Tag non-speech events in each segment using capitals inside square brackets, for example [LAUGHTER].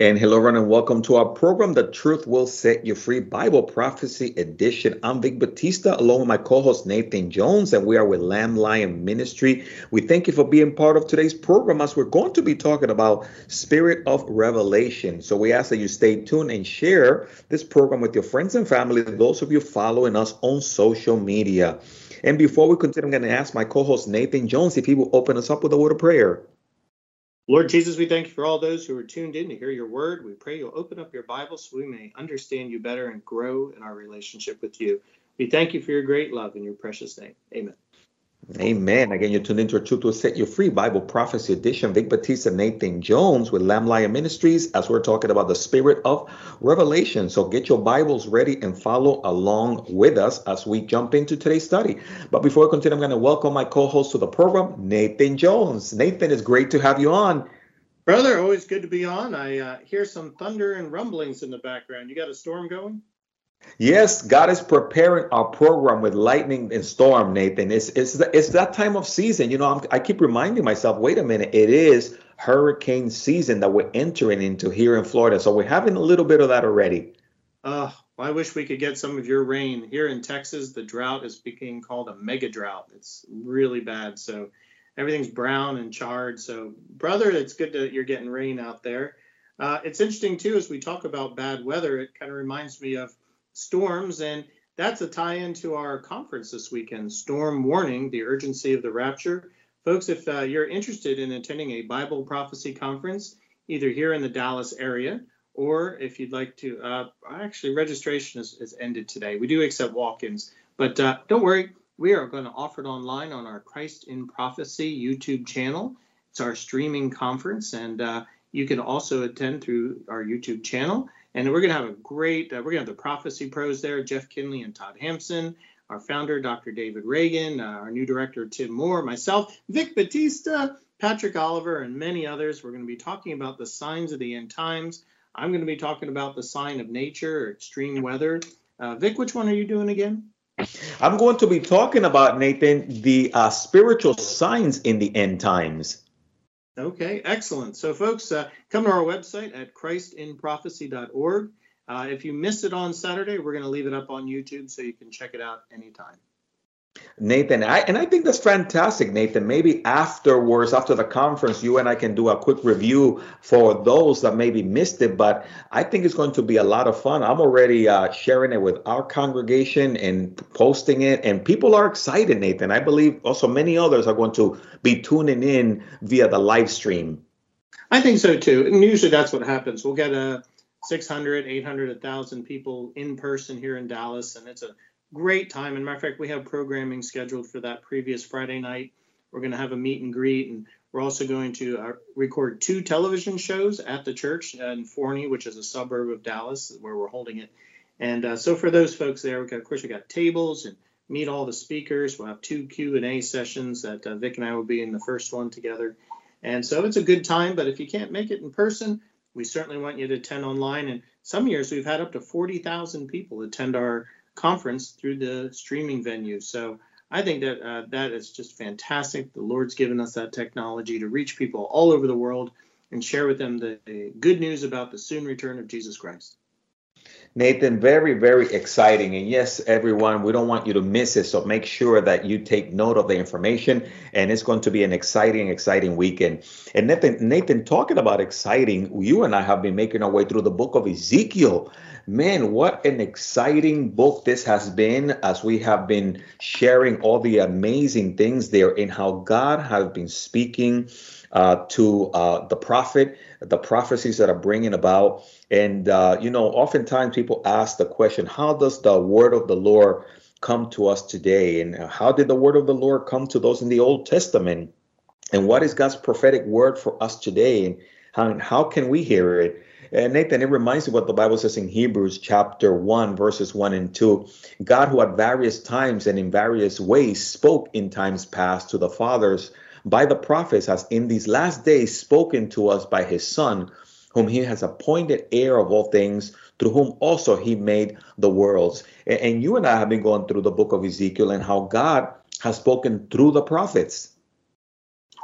And hello, everyone, and welcome to our program, The Truth Will Set You Free Bible Prophecy Edition. I'm Vic Batista, along with my co host Nathan Jones, and we are with Lamb Lion Ministry. We thank you for being part of today's program as we're going to be talking about Spirit of Revelation. So we ask that you stay tuned and share this program with your friends and family, those of you following us on social media. And before we continue, I'm going to ask my co host Nathan Jones if he will open us up with a word of prayer. Lord Jesus, we thank you for all those who are tuned in to hear your word. We pray you'll open up your Bible so we may understand you better and grow in our relationship with you. We thank you for your great love in your precious name. Amen. Amen. Again, you're tuned into a Truth Will Set You Free Bible Prophecy Edition. Vic Batista, Nathan Jones with Lamb Lion Ministries as we're talking about the Spirit of Revelation. So get your Bibles ready and follow along with us as we jump into today's study. But before I continue, I'm going to welcome my co-host to the program, Nathan Jones. Nathan, it's great to have you on. Brother, always good to be on. I uh, hear some thunder and rumblings in the background. You got a storm going? Yes, God is preparing our program with lightning and storm, Nathan. It's it's it's that time of season. You know, I'm, i keep reminding myself, wait a minute, it is hurricane season that we're entering into here in Florida. So we're having a little bit of that already. Uh, well, I wish we could get some of your rain. Here in Texas, the drought is being called a mega drought. It's really bad. So everything's brown and charred. So, brother, it's good that you're getting rain out there. Uh, it's interesting, too, as we talk about bad weather, it kind of reminds me of storms. And that's a tie into our conference this weekend Storm Warning, the Urgency of the Rapture. Folks, if uh, you're interested in attending a Bible prophecy conference, either here in the Dallas area or if you'd like to, uh, actually, registration is, is, ended today. We do accept walk ins, but uh, don't worry, we are going to offer it online on our Christ in Prophecy YouTube channel. It's our streaming conference, and uh, you can also attend through our YouTube channel. And we're going to have a great, uh, we're going to have the prophecy pros there, Jeff Kinley and Todd Hampson, our founder, Dr. David Reagan, uh, our new director, Tim Moore, myself, Vic Batista, Patrick Oliver, and many others. We're going to be talking about the signs of the end times. I'm going to be talking about the sign of nature or extreme weather. Uh, Vic, which one are you doing again? I'm going to be talking about, Nathan, the uh, spiritual signs in the end times. Okay, excellent. So, folks, uh, come to our website at christinprophecy.org. Uh, if you miss it on Saturday, we're going to leave it up on YouTube so you can check it out anytime. Nathan, I, and I think that's fantastic, Nathan. Maybe afterwards, after the conference, you and I can do a quick review for those that maybe missed it. But I think it's going to be a lot of fun. I'm already uh, sharing it with our congregation and posting it, and people are excited, Nathan. I believe also many others are going to be tuning in via the live stream. I think so too. And usually that's what happens. We'll get a 600, 800, 1,000 people in person here in Dallas, and it's a great time. And matter of fact, we have programming scheduled for that previous Friday night. We're going to have a meet and greet, and we're also going to uh, record two television shows at the church in Forney, which is a suburb of Dallas, where we're holding it. And uh, so for those folks there, we got, of course, we got tables and meet all the speakers. We'll have two Q and A sessions that uh, Vic and I will be in the first one together. And so it's a good time. But if you can't make it in person, we certainly want you to attend online. And some years we've had up to 40,000 people attend our conference through the streaming venue. So I think that uh, that is just fantastic. The Lord's given us that technology to reach people all over the world and share with them the, the good news about the soon return of Jesus Christ. Nathan, very, very exciting. And yes, everyone, we don't want you to miss it. So make sure that you take note of the information. And it's going to be an exciting, exciting weekend. And Nathan, Nathan, talking about exciting, you and I have been making our way through the book of Ezekiel. Man, what an exciting book this has been as we have been sharing all the amazing things there in how God has been speaking uh, to uh, the prophet, the prophecies that are bringing about. And, uh, you know, oftentimes people ask the question, how does the word of the Lord come to us today? And how did the word of the Lord come to those in the Old Testament? And what is God's prophetic word for us today? And how, how can we hear it? And Nathan, it reminds me what the Bible says in Hebrews chapter 1, verses 1 and 2. God, who at various times and in various ways spoke in times past to the fathers by the prophets has in these last days spoken to us by his Son, whom he has appointed heir of all things, through whom also he made the worlds. And you and I have been going through the book of Ezekiel and how God has spoken through the prophets.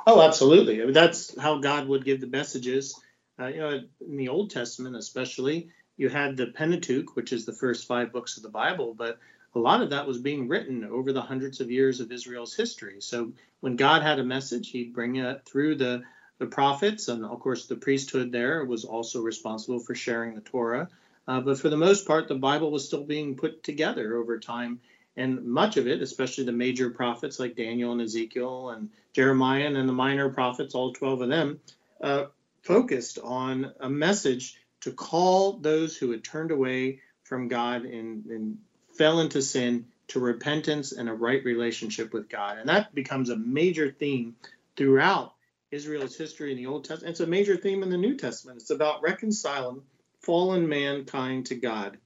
Oh, absolutely. I mean, that's how God would give the messages Uh, you know, in the Old Testament, especially, you had the Pentateuch, which is the first five books of the Bible, but a lot of that was being written over the hundreds of years of Israel's history. So when God had a message, he'd bring it through the, the prophets, and of course, the priesthood there was also responsible for sharing the Torah. Uh, but for the most part, the Bible was still being put together over time. And much of it, especially the major prophets like Daniel and Ezekiel and Jeremiah and the minor prophets, all 12 of them, uh, focused on a message to call those who had turned away from God and, and fell into sin to repentance and a right relationship with God. And that becomes a major theme throughout Israel's history in the Old Testament. It's a major theme in the New Testament. It's about reconciling fallen mankind to God.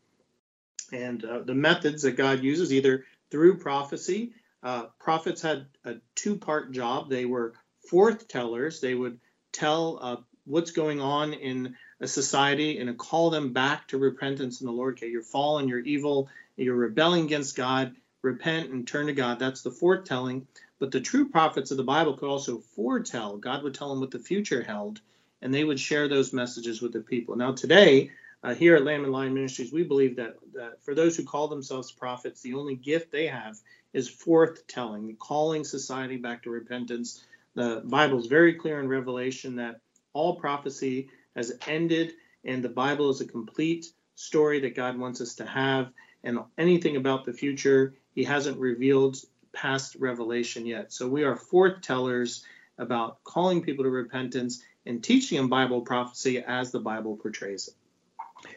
And uh, the methods that God uses, either through prophecy, uh, prophets had a two part job. They were forth tellers, they would tell uh, what's going on in a society and call them back to repentance in the Lord. Okay, you're fallen, you're evil, you're rebelling against God. Repent and turn to God. That's the foretelling. But the true prophets of the Bible could also foretell. God would tell them what the future held, and they would share those messages with the people. Now, today, uh, here at Lamb and Lion Ministries, we believe that, that for those who call themselves prophets, the only gift they have is forthtelling, calling society back to repentance. The Bible is very clear in Revelation that all prophecy has ended, and the Bible is a complete story that God wants us to have. And anything about the future, He hasn't revealed past revelation yet. So we are foretellers about calling people to repentance and teaching them Bible prophecy as the Bible portrays it.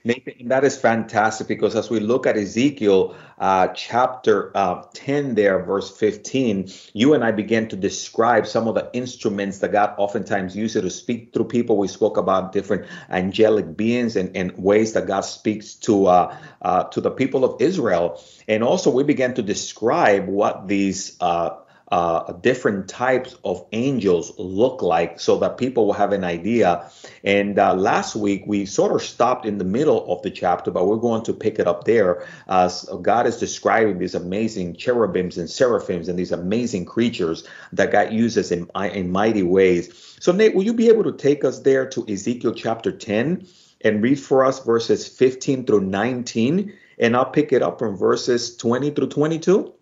Nathan, that is fantastic because as we look at Ezekiel uh, chapter uh, 10, there, verse 15, you and I began to describe some of the instruments that God oftentimes uses to speak through people. We spoke about different angelic beings and, and ways that God speaks to uh, uh to the people of Israel. And also, we began to describe what these uh, uh, different types of angels look like so that people will have an idea. And uh, last week we sort of stopped in the middle of the chapter, but we're going to pick it up there. As God is describing these amazing cherubims and seraphims and these amazing creatures that God uses in, in mighty ways. So, Nate, will you be able to take us there to Ezekiel chapter 10 and read for us verses 15 through 19? And I'll pick it up from verses 20 through 22.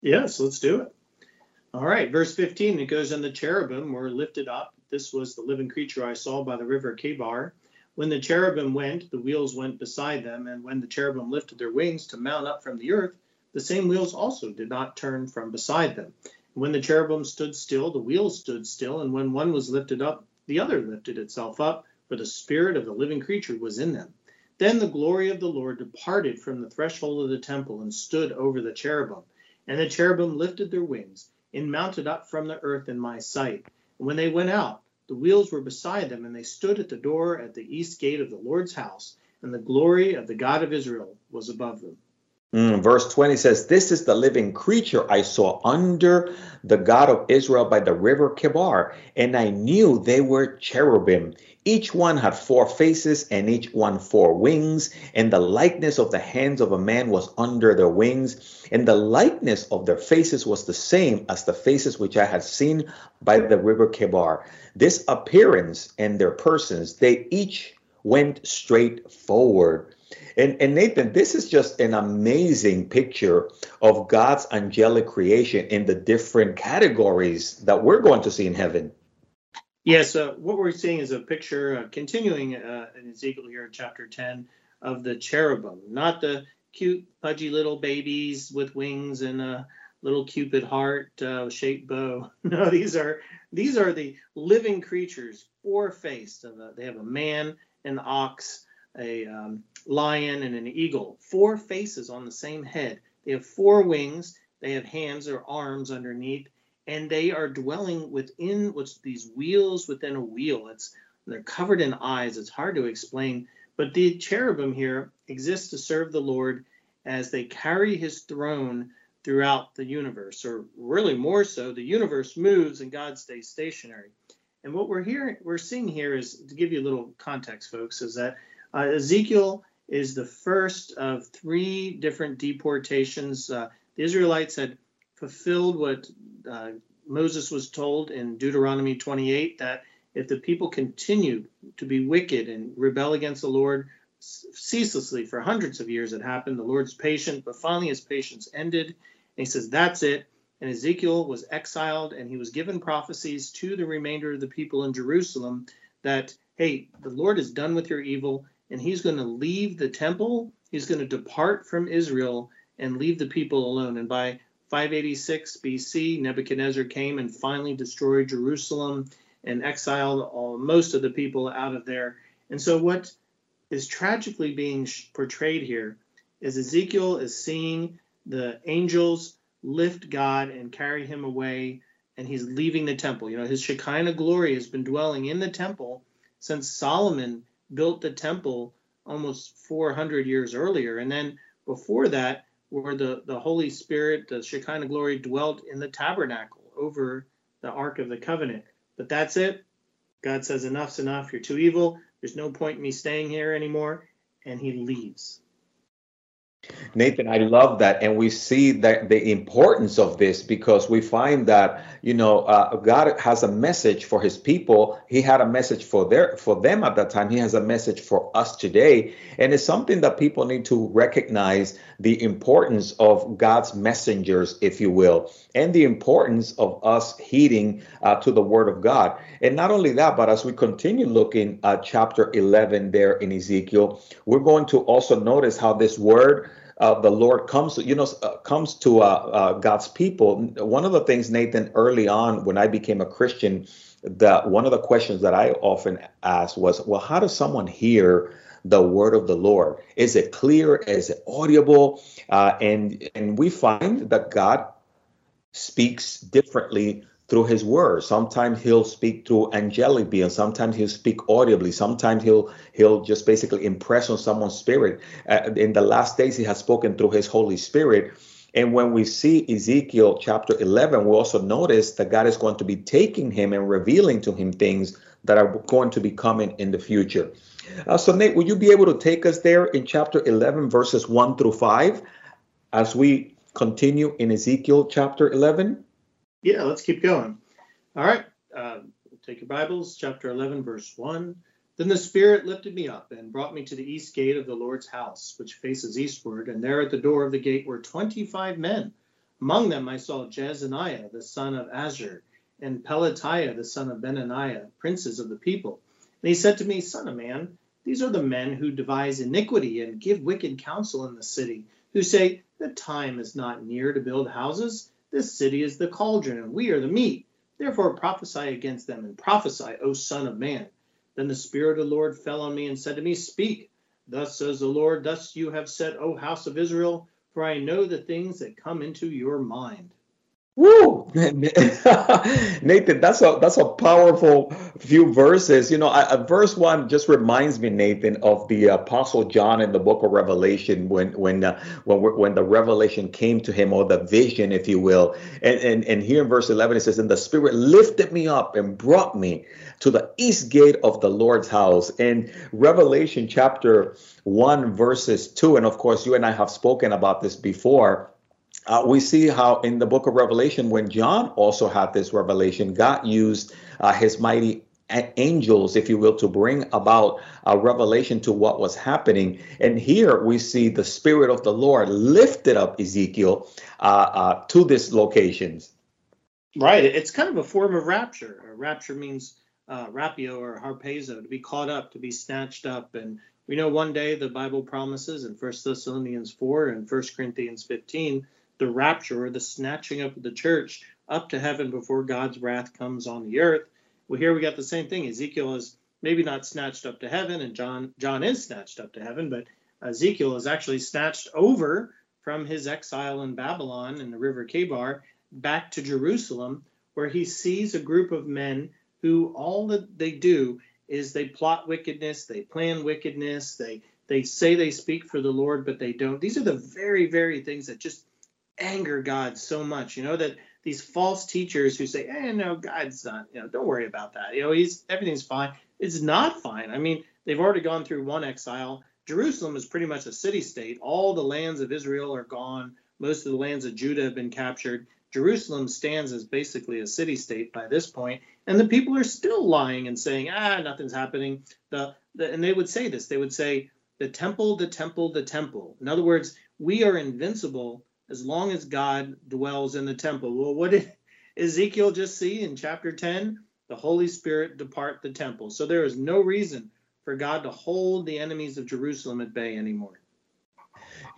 Yes, let's do it. All right, verse 15, it goes, And the cherubim were lifted up. This was the living creature I saw by the river Chebar. When the cherubim went, the wheels went beside them, and when the cherubim lifted their wings to mount up from the earth, the same wheels also did not turn from beside them. When the cherubim stood still, the wheels stood still, and when one was lifted up, the other lifted itself up, for the spirit of the living creature was in them. Then the glory of the Lord departed from the threshold of the temple and stood over the cherubim. And the cherubim lifted their wings and mounted up from the earth in my sight. And when they went out, the wheels were beside them, and they stood at the door at the east gate of the Lord's house, and the glory of the God of Israel was above them. Mm, verse 20 says, This is the living creature I saw under the God of Israel by the river Chebar, and I knew they were cherubim. Each one had four faces, and each one four wings, and the likeness of the hands of a man was under their wings, and the likeness of their faces was the same as the faces which I had seen by the river Chebar. This appearance and their persons, they each went straight forward. And, and Nathan, this is just an amazing picture of God's angelic creation in the different categories that we're going to see in heaven. Yes, uh, what we're seeing is a picture uh, continuing uh, in Ezekiel here in chapter 10 of the cherubim, not the cute, pudgy little babies with wings and a little cupid heart uh, shaped bow. [LAUGHS] No, these are these are the living creatures, four faced. They have a man, an ox, a um, lion, and an eagle. Four faces on the same head. They have four wings. They have hands or arms underneath, and they are dwelling within what's these wheels within a wheel. It's they're covered in eyes. It's hard to explain, but the cherubim here exist to serve the Lord as they carry His throne throughout the universe, or really more so, the universe moves and God stays stationary. And what we're hearing, we're seeing here is to give you a little context, folks, is that uh, Ezekiel is the first of three different deportations. Uh, the Israelites had fulfilled what uh, Moses was told in Deuteronomy 28 that if the people continue to be wicked and rebel against the Lord ceaselessly for hundreds of years, it happened. The Lord's patient, but finally his patience ended. And he says, That's it. And Ezekiel was exiled and he was given prophecies to the remainder of the people in Jerusalem that, hey, the Lord is done with your evil and he's going to leave the temple. He's going to depart from Israel and leave the people alone. And by 586 BC, Nebuchadnezzar came and finally destroyed Jerusalem and exiled all, most of the people out of there. And so, what is tragically being portrayed here is Ezekiel is seeing the angels lift God and carry him away, and he's leaving the temple. You know, his Shekinah glory has been dwelling in the temple since Solomon built the temple almost 400 years earlier. And then before that, where the, the Holy Spirit, the Shekinah glory, dwelt in the tabernacle over the Ark of the Covenant. But that's it. God says, Enough's enough. You're too evil. There's no point in me staying here anymore. And he leaves. Nathan, I love that, and we see that the importance of this because we find that you know uh, God has a message for His people. He had a message for their for them at that time. He has a message for us today, and it's something that people need to recognize the importance of God's messengers, if you will, and the importance of us heeding uh, to the Word of God. And not only that, but as we continue looking at chapter 11 there in Ezekiel, we're going to also notice how this word uh, the Lord comes, you know, uh, comes to uh, uh, God's people. One of the things, Nathan, early on when I became a Christian, that one of the questions that I often asked was, well, how does someone hear the word of the Lord? Is it clear? Is it audible? Uh, and and we find that God speaks differently through his word. Sometimes he'll speak through angelic beings. Sometimes he'll speak audibly. Sometimes he'll he'll just basically impress on someone's spirit. Uh, in the last days, he has spoken through his Holy Spirit. And when we see Ezekiel chapter 11, we also notice that God is going to be taking him and revealing to him things that are going to be coming in the future. Uh, so, Nate, would you be able to take us there in chapter 11, verses 1 through 5, as we continue in Ezekiel chapter 11? Yeah, let's keep going. All right, uh, take your Bibles, chapter 11, verse 1. Then the Spirit lifted me up and brought me to the east gate of the Lord's house, which faces eastward, and there at the door of the gate were 25 men. Among them I saw Jaazaniah, the son of Azzur, and Pelatiah, the son of Benaniah, princes of the people. And he said to me, Son of man, these are the men who devise iniquity and give wicked counsel in the city, who say, The time is not near to build houses this city is the cauldron, and we are the meat. Therefore prophesy against them, and prophesy, O Son of Man. Then the Spirit of the Lord fell on me and said to me, Speak. Thus says the Lord, Thus you have said, O house of Israel, for I know the things that come into your mind. Woo, [LAUGHS] Nathan, that's a that's a powerful few verses. You know, I, verse one just reminds me, Nathan, of the Apostle John in the Book of Revelation when when uh, when when the revelation came to him or the vision, if you will. And, and and here in verse eleven it says, "And the Spirit lifted me up and brought me to the east gate of the Lord's house." In Revelation chapter one, verses two, and of course you and I have spoken about this before uh, we see how in the book of Revelation, when John also had this revelation, God used uh, his mighty angels, if you will, to bring about a revelation to what was happening. And here we see the Spirit of the Lord lifted up Ezekiel uh, uh to these locations. Right. It's kind of a form of rapture. Rapture means uh, rapio or harpazo, to be caught up, to be snatched up. And we know one day the Bible promises in 1 Thessalonians 4 and 1 Corinthians 15 the rapture or the snatching up of the church up to heaven before God's wrath comes on the earth. Well, here we got the same thing. Ezekiel is maybe not snatched up to heaven, and John John is snatched up to heaven, but Ezekiel is actually snatched over from his exile in Babylon in the river Chebar back to Jerusalem, where he sees a group of men who all that they do is they plot wickedness, they plan wickedness, they they say they speak for the Lord, but they don't. These are the very, very things that just anger God so much, you know, that these false teachers who say, "Hey, no, God's not, you know, don't worry about that. You know, he's everything's fine." It's not fine. I mean, they've already gone through one exile. Jerusalem is pretty much a city state. All the lands of Israel are gone. Most of the lands of Judah have been captured. Jerusalem stands as basically a city state by this point, And the people are still lying and saying, ah, nothing's happening. The, the, and they would say this they would say, the temple, the temple, the temple. In other words, we are invincible as long as God dwells in the temple. Well, what did Ezekiel just see in chapter 10? The Holy Spirit depart the temple. So there is no reason for God to hold the enemies of Jerusalem at bay anymore.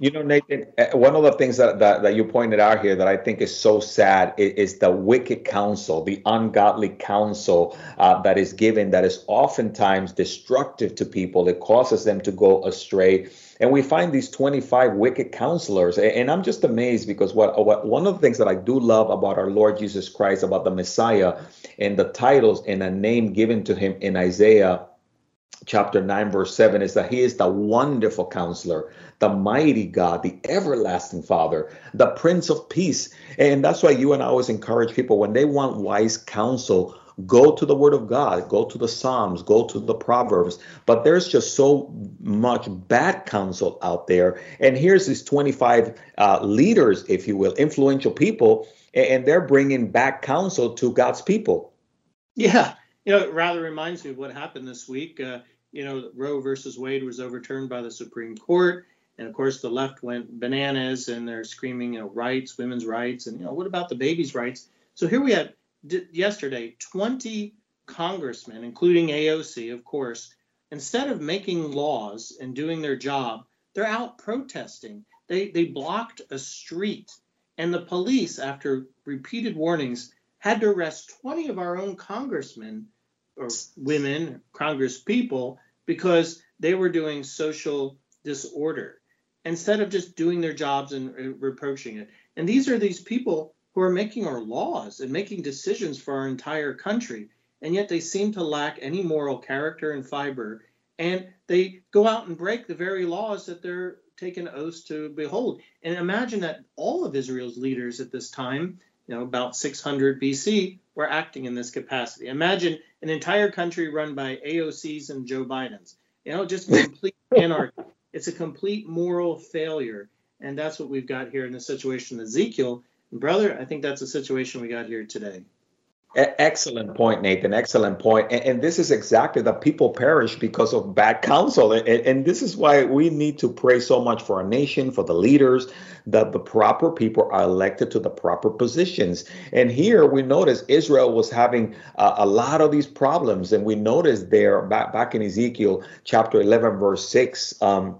You know, Nathan, uh, one of the things that, that, that, you pointed out here that I think is so sad is, is the wicked counsel, the ungodly counsel uh, that is given that is oftentimes destructive to people. It causes them to go astray. And we find these 25 wicked counselors. And I'm just amazed because what, what one of the things that I do love about our Lord Jesus Christ, about the Messiah, and the titles and a name given to him in Isaiah chapter 9 verse 7 is that he is the wonderful counselor the mighty god the everlasting father the prince of peace. And that's why you and i always encourage people when they want wise counsel go to the word of god go to the psalms go to the proverbs. But there's just so much bad counsel out there. And here's these 25 uh, leaders if you will influential people and they're bringing back counsel to god's people. Yeah you know, it rather reminds me of what happened this week. Uh, you know, Roe versus Wade was overturned by the Supreme Court. And of course, the left went bananas and they're screaming, you know, rights, women's rights, and, you know, what about the baby's rights? So here we had d- yesterday 20 congressmen, including AOC, of course, instead of making laws and doing their job, they're out protesting. They, they blocked a street, and the police, after repeated warnings, had to arrest 20 of our own congressmen or women, Congress people, because they were doing social disorder instead of just doing their jobs and uh, reproaching it. And these are these people who are making our laws and making decisions for our entire country. And yet they seem to lack any moral character and fiber. And they go out and break the very laws that they're taking oaths to behold. And imagine that all of Israel's leaders at this time, you know, about 600 BC, were acting in this capacity. Imagine an entire country run by AOCs and Joe Bidens. You know, just [LAUGHS] complete anarchy. It's a complete moral failure. And that's what we've got here in the situation of Ezekiel. And brother, I think that's the situation we got here today. Excellent point, Nathan. Excellent point. And, and, this is exactly that people perish because of bad counsel. And, and, this is why we need to pray so much for our nation, for the leaders, that the proper people are elected to the proper positions. And here we notice Israel was having a lot of these problems. And we notice there back, back in Ezekiel chapter 11, verse 6, um,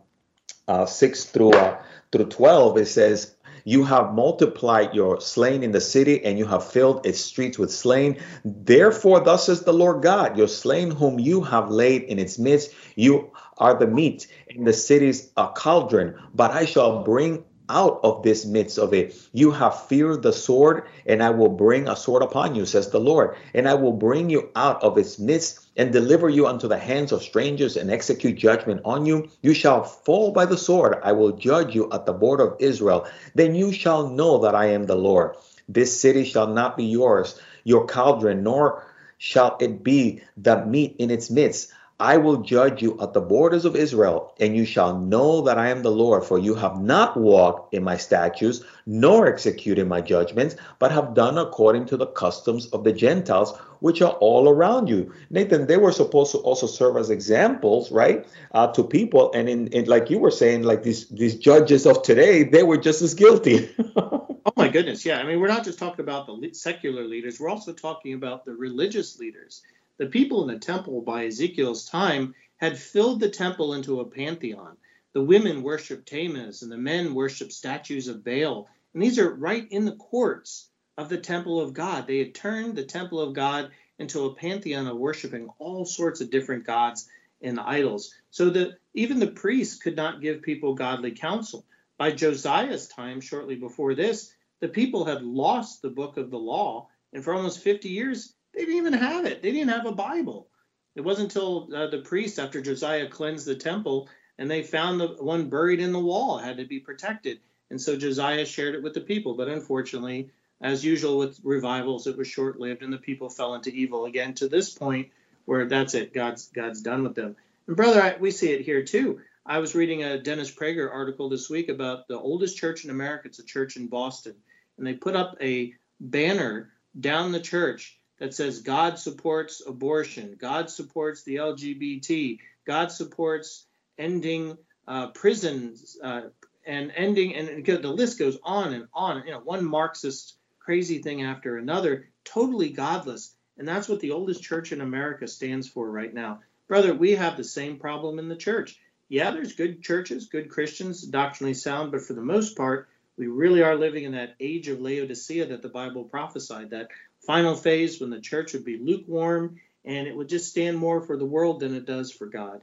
uh, 6 through, uh, through 12, it says, you have multiplied your slain in the city, and you have filled its streets with slain. Therefore, thus says the Lord God, your slain whom you have laid in its midst, you are the meat in the city's a cauldron. But I shall bring out of this midst of it. You have feared the sword, and I will bring a sword upon you, says the Lord. And I will bring you out of its midst and deliver you unto the hands of strangers and execute judgment on you. You shall fall by the sword. I will judge you at the border of Israel. Then you shall know that I am the Lord. This city shall not be yours, your cauldron, nor shall it be the meat in its midst. I will judge you at the borders of Israel, and you shall know that I am the Lord, for you have not walked in my statutes, nor executed my judgments, but have done according to the customs of the Gentiles, which are all around you. Nathan, they were supposed to also serve as examples, right, uh, to people. And in, in, like you were saying, like these these judges of today, they were just as guilty. [LAUGHS] oh my goodness, yeah. I mean, we're not just talking about the secular leaders; we're also talking about the religious leaders the people in the temple by Ezekiel's time had filled the temple into a pantheon. The women worshiped Tammuz and the men worshiped statues of Baal. And these are right in the courts of the temple of God. They had turned the temple of God into a pantheon of worshiping all sorts of different gods and idols. So that even the priests could not give people godly counsel. By Josiah's time, shortly before this, the people had lost the book of the law, and for almost 50 years, they didn't even have it. They didn't have a Bible. It wasn't until uh, the priests, after Josiah cleansed the temple, and they found the one buried in the wall, had to be protected. And so Josiah shared it with the people. But unfortunately, as usual with revivals, it was short lived, and the people fell into evil again to this point where that's it. God's God's done with them. And brother, I, we see it here too. I was reading a Dennis Prager article this week about the oldest church in America. It's a church in Boston, and they put up a banner down the church that says God supports abortion, God supports the LGBT, God supports ending uh, prisons uh, and ending, and the list goes on and on. You know, one Marxist crazy thing after another, totally godless. And that's what the oldest church in America stands for right now. Brother, we have the same problem in the church. Yeah, there's good churches, good Christians, doctrinally sound, but for the most part, we really are living in that age of Laodicea that the Bible prophesied, that final phase when the church would be lukewarm and it would just stand more for the world than it does for God.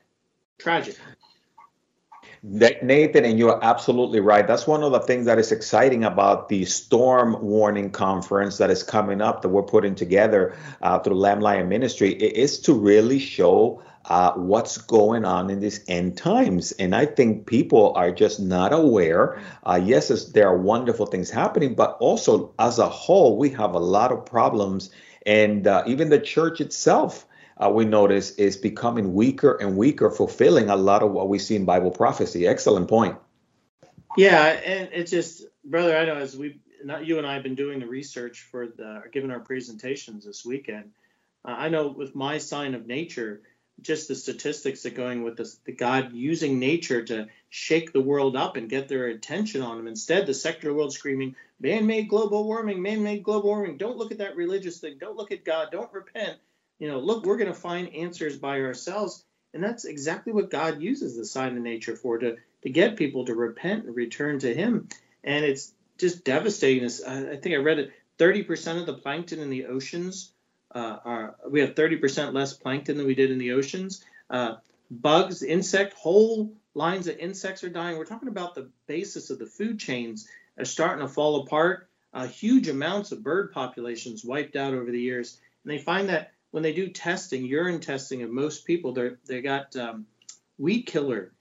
Tragic. Nathan, and you're absolutely right. That's one of the things that is exciting about the storm warning conference that is coming up that we're putting together uh, through Lamb Lion Ministry. It is to really show uh, what's going on in these end times. And I think people are just not aware. Uh, yes, there are wonderful things happening, but also as a whole, we have a lot of problems. And uh, even the church itself uh, we notice is becoming weaker and weaker, fulfilling a lot of what we see in Bible prophecy. Excellent point. Yeah, and it's just, brother, I know as we, not you and I, have been doing the research for the, giving our presentations this weekend. Uh, I know with my sign of nature, just the statistics that going with this, the God using nature to shake the world up and get their attention on them. Instead, the secular world screaming, man-made global warming, man-made global warming. Don't look at that religious thing. Don't look at God. Don't repent you know, look, we're going to find answers by ourselves. And that's exactly what God uses the sign of nature for to, to get people to repent and return to Him. And it's just devastating. I think I read it 30% of the plankton in the oceans are, we have 30% less plankton than we did in the oceans. Uh, bugs, insect, whole lines of insects are dying. We're talking about the basis of the food chains are starting to fall apart. Uh, huge amounts of bird populations wiped out over the years. And they find that when they do testing, urine testing of most people, they they got um, weed killer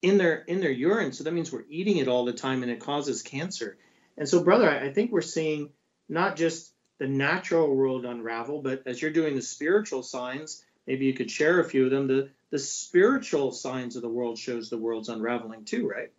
in their in their urine. So that means we're eating it all the time, and it causes cancer. And so, brother, I think we're seeing not just the natural world unravel, but as you're doing the spiritual signs, maybe you could share a few of them. The the spiritual signs of the world shows the world's unraveling too, right?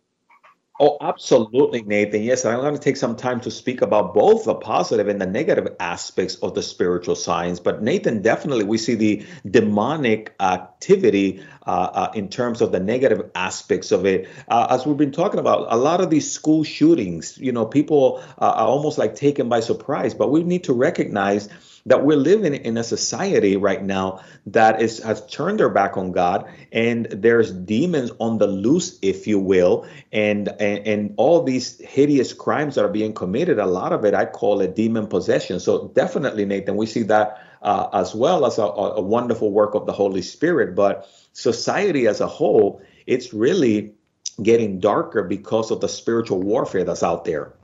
Oh, absolutely, Nathan. Yes, I'm going to take some time to speak about both the positive and the negative aspects of the spiritual signs. But Nathan, definitely, we see the demonic activity uh, uh, in terms of the negative aspects of it. Uh, as we've been talking about, a lot of these school shootings, you know, people uh, are almost like taken by surprise. But we need to recognize that we're living in a society right now that is has turned their back on God and there's demons on the loose, if you will, and and, and all these hideous crimes that are being committed. A lot of it, I call a demon possession. So definitely, Nathan, we see that uh, as well as a, a wonderful work of the Holy Spirit. But society as a whole, it's really getting darker because of the spiritual warfare that's out there.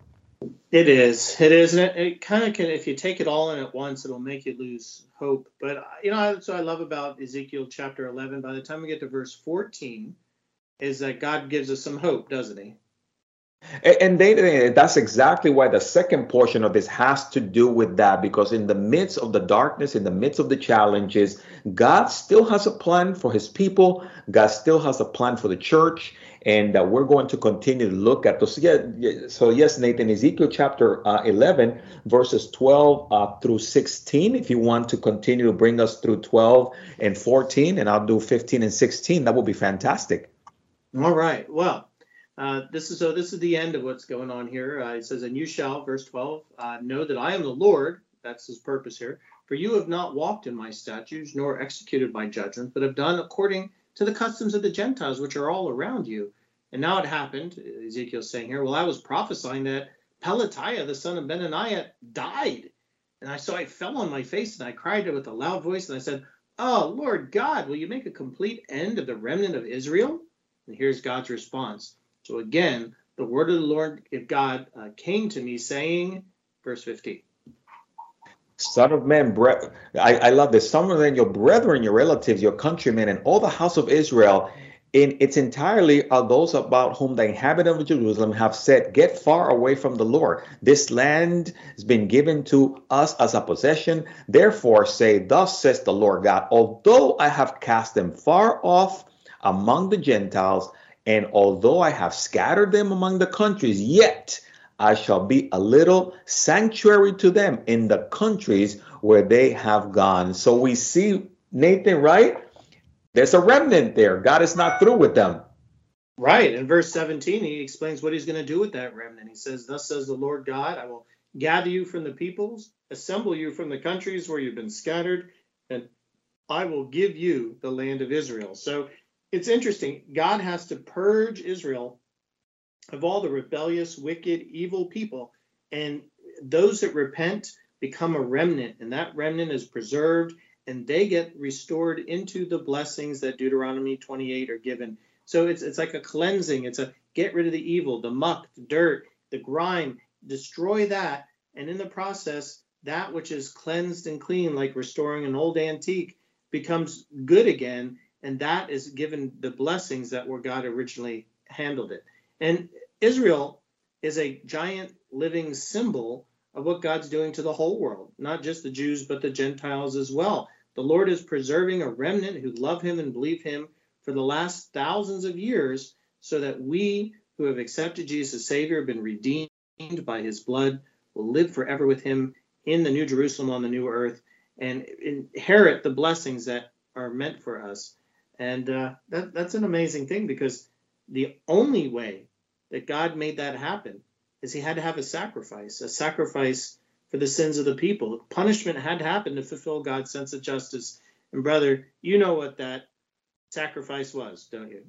It is. It is. And it, it kind of can, if you take it all in at once, it'll make you lose hope. But, you know, that's what I love about Ezekiel chapter 11. By the time we get to verse 14, is that God gives us some hope, doesn't he? And they, that's exactly why the second portion of this has to do with that, because in the midst of the darkness, in the midst of the challenges, God still has a plan for his people. God still has a plan for the church and uh, we're going to continue to look at those. Yeah, so yes, Nathan, Ezekiel chapter uh, 11, verses 12 uh, through 16. If you want to continue to bring us through 12 and 14, and I'll do 15 and 16, that would be fantastic. All right. Well, uh, this is so. This is the end of what's going on here. Uh, it says, "And you shall," verse 12, uh, "know that I am the Lord." That's his purpose here. For you have not walked in my statutes, nor executed my judgments, but have done according to the customs of the Gentiles, which are all around you. And now it happened, Ezekiel's saying here, well, I was prophesying that Pelatiah, the son of Benaniah, died. And I so I fell on my face and I cried with a loud voice and I said, Oh, Lord God, will you make a complete end of the remnant of Israel? And here's God's response. So again, the word of the Lord God uh, came to me saying, verse 15. Son of man, bre- I, I love this. Son of man, your brethren, your relatives, your countrymen, and all the house of Israel, in its entirely are those about whom the inhabitants of Jerusalem have said, Get far away from the Lord. This land has been given to us as a possession. Therefore, say, Thus says the Lord God, although I have cast them far off among the Gentiles, and although I have scattered them among the countries, yet I shall be a little sanctuary to them in the countries where they have gone. So we see Nathan, right? There's a remnant there. God is not through with them. Right. In verse 17, he explains what he's going to do with that remnant. He says, Thus says the Lord God, I will gather you from the peoples, assemble you from the countries where you've been scattered, and I will give you the land of Israel. So it's interesting. God has to purge Israel of all the rebellious, wicked, evil people. And those that repent become a remnant, and that remnant is preserved and they get restored into the blessings that Deuteronomy 28 are given. So it's it's like a cleansing. It's a get rid of the evil, the muck, the dirt, the grime, destroy that, and in the process, that which is cleansed and clean, like restoring an old antique, becomes good again, and that is given the blessings that where God originally handled it. And Israel is a giant living symbol of what God's doing to the whole world, not just the Jews, but the Gentiles as well. The Lord is preserving a remnant who love him and believe him for the last thousands of years so that we who have accepted Jesus as Savior, have been redeemed by his blood, will live forever with him in the New Jerusalem on the new earth and inherit the blessings that are meant for us. And uh, that, that's an amazing thing because the only way that God made that happen is he had to have a sacrifice, a sacrifice for the sins of the people. Punishment had to happen to fulfill God's sense of justice. And brother, you know what that sacrifice was, don't you?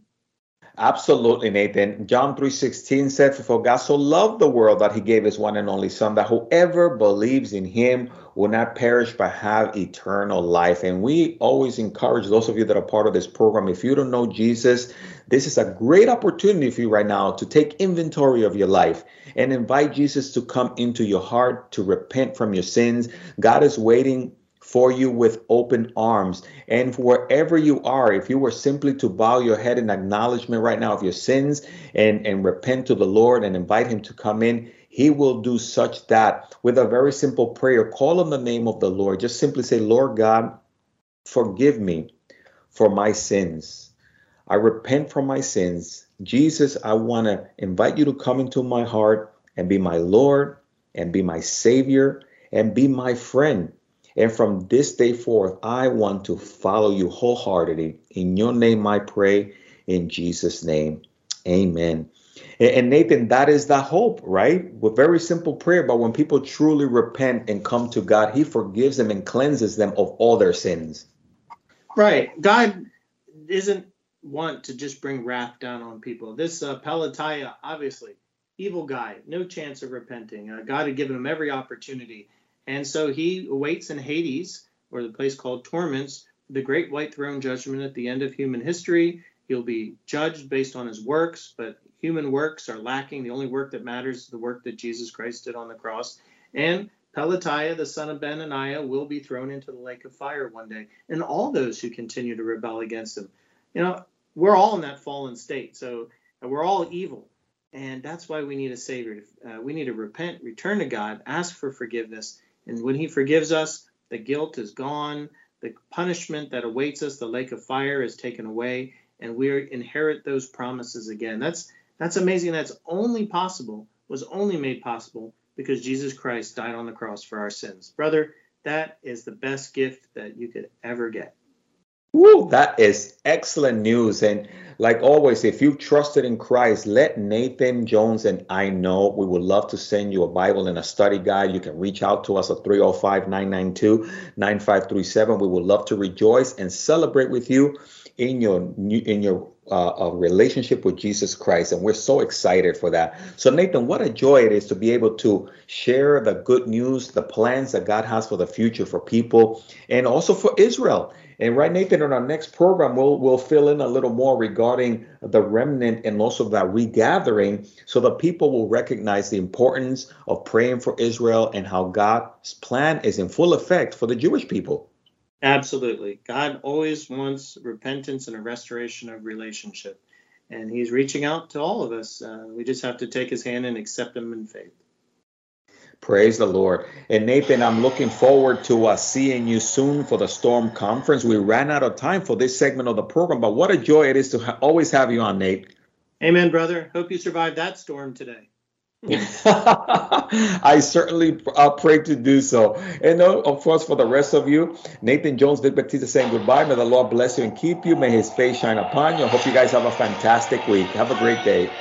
Absolutely, Nathan. John 3:16 said, For God so loved the world that he gave his one and only son, that whoever believes in him will not perish but have eternal life. And we always encourage those of you that are part of this program, if you don't know Jesus, this is a great opportunity for you right now to take inventory of your life and invite Jesus to come into your heart to repent from your sins. God is waiting for you with open arms. And wherever you are, if you were simply to bow your head in acknowledgement right now of your sins and, and repent to the Lord and invite Him to come in, He will do such that with a very simple prayer. Call on the name of the Lord. Just simply say, Lord God, forgive me for my sins. I repent for my sins. Jesus, I want to invite you to come into my heart and be my Lord and be my Savior and be my friend. And from this day forth, I want to follow you wholeheartedly. In your name I pray, in Jesus' name. Amen. And Nathan, that is the hope, right? With very simple prayer, but when people truly repent and come to God, He forgives them and cleanses them of all their sins. Right. God isn't want to just bring wrath down on people. This uh, Pelatiah, obviously, evil guy, no chance of repenting. Uh, God had given him every opportunity and so he awaits in Hades, or the place called torments, the great white throne judgment at the end of human history. He'll be judged based on his works, but human works are lacking. The only work that matters is the work that Jesus Christ did on the cross. And Pelatiah, the son of Benaniah, will be thrown into the lake of fire one day. And all those who continue to rebel against him. You know, we're all in that fallen state. So we're all evil. And that's why we need a Savior. Uh, we need to repent, return to God, ask for forgiveness, and when he forgives us, the guilt is gone, the punishment that awaits us, the lake of fire, is taken away, and we inherit those promises again. That's that's amazing. That's only possible, was only made possible because Jesus Christ died on the cross for our sins. Brother, that is the best gift that you could ever get. Woo, that is excellent news. And like always, if you've trusted in Christ, let Nathan Jones and I know. We would love to send you a Bible and a study guide. You can reach out to us at 305 992 9537. We would love to rejoice and celebrate with you in your new in your uh, uh, relationship with Jesus Christ, and we're so excited for that. So, Nathan, what a joy it is to be able to share the good news, the plans that God has for the future for people, and also for Israel. And right, Nathan, in our next program, we'll we'll fill in a little more regarding the remnant and also that regathering, so that people will recognize the importance of praying for Israel and how God's plan is in full effect for the Jewish people. Absolutely, God always wants repentance and a restoration of relationship, and He's reaching out to all of us. Uh, we just have to take His hand and accept Him in faith. Praise the Lord. And Nathan, I'm looking forward to uh, seeing you soon for the Storm Conference. We ran out of time for this segment of the program, but what a joy it is to ha- always have you on, Nate. Amen, brother. Hope you survived that storm today. [LAUGHS] I certainly uh, pray to do so. And uh, of course, for the rest of you, Nathan Jones, Vic Batista saying goodbye. May the Lord bless you and keep you. May his face shine upon you. I hope you guys have a fantastic week. Have a great day.